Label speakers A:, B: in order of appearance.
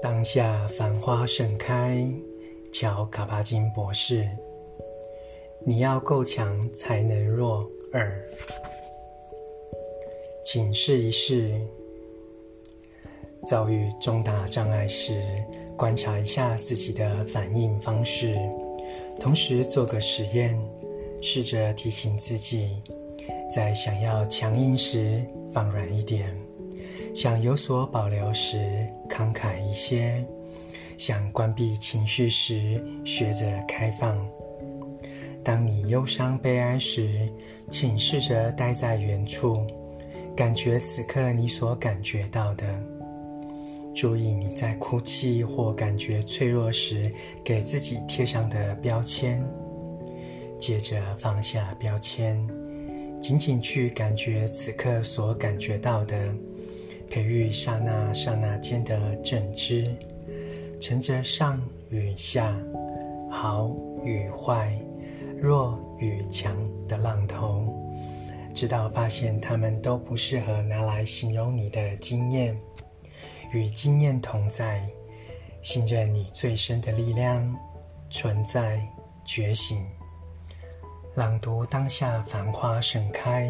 A: 当下繁花盛开，乔卡巴金博士。你要够强才能弱。二，请试一试。遭遇重大障碍时，观察一下自己的反应方式，同时做个实验，试着提醒自己，在想要强硬时放软一点，想有所保留时慷慨一些，想关闭情绪时学着开放。当你忧伤悲哀时，请试着待在原处，感觉此刻你所感觉到的。注意你在哭泣或感觉脆弱时给自己贴上的标签。接着放下标签，仅仅去感觉此刻所感觉到的，培育刹那刹那间的正知，乘着上与下、好与坏。弱与强的浪头，直到发现它们都不适合拿来形容你的经验，与经验同在，信任你最深的力量，存在觉醒，朗读当下繁花盛开。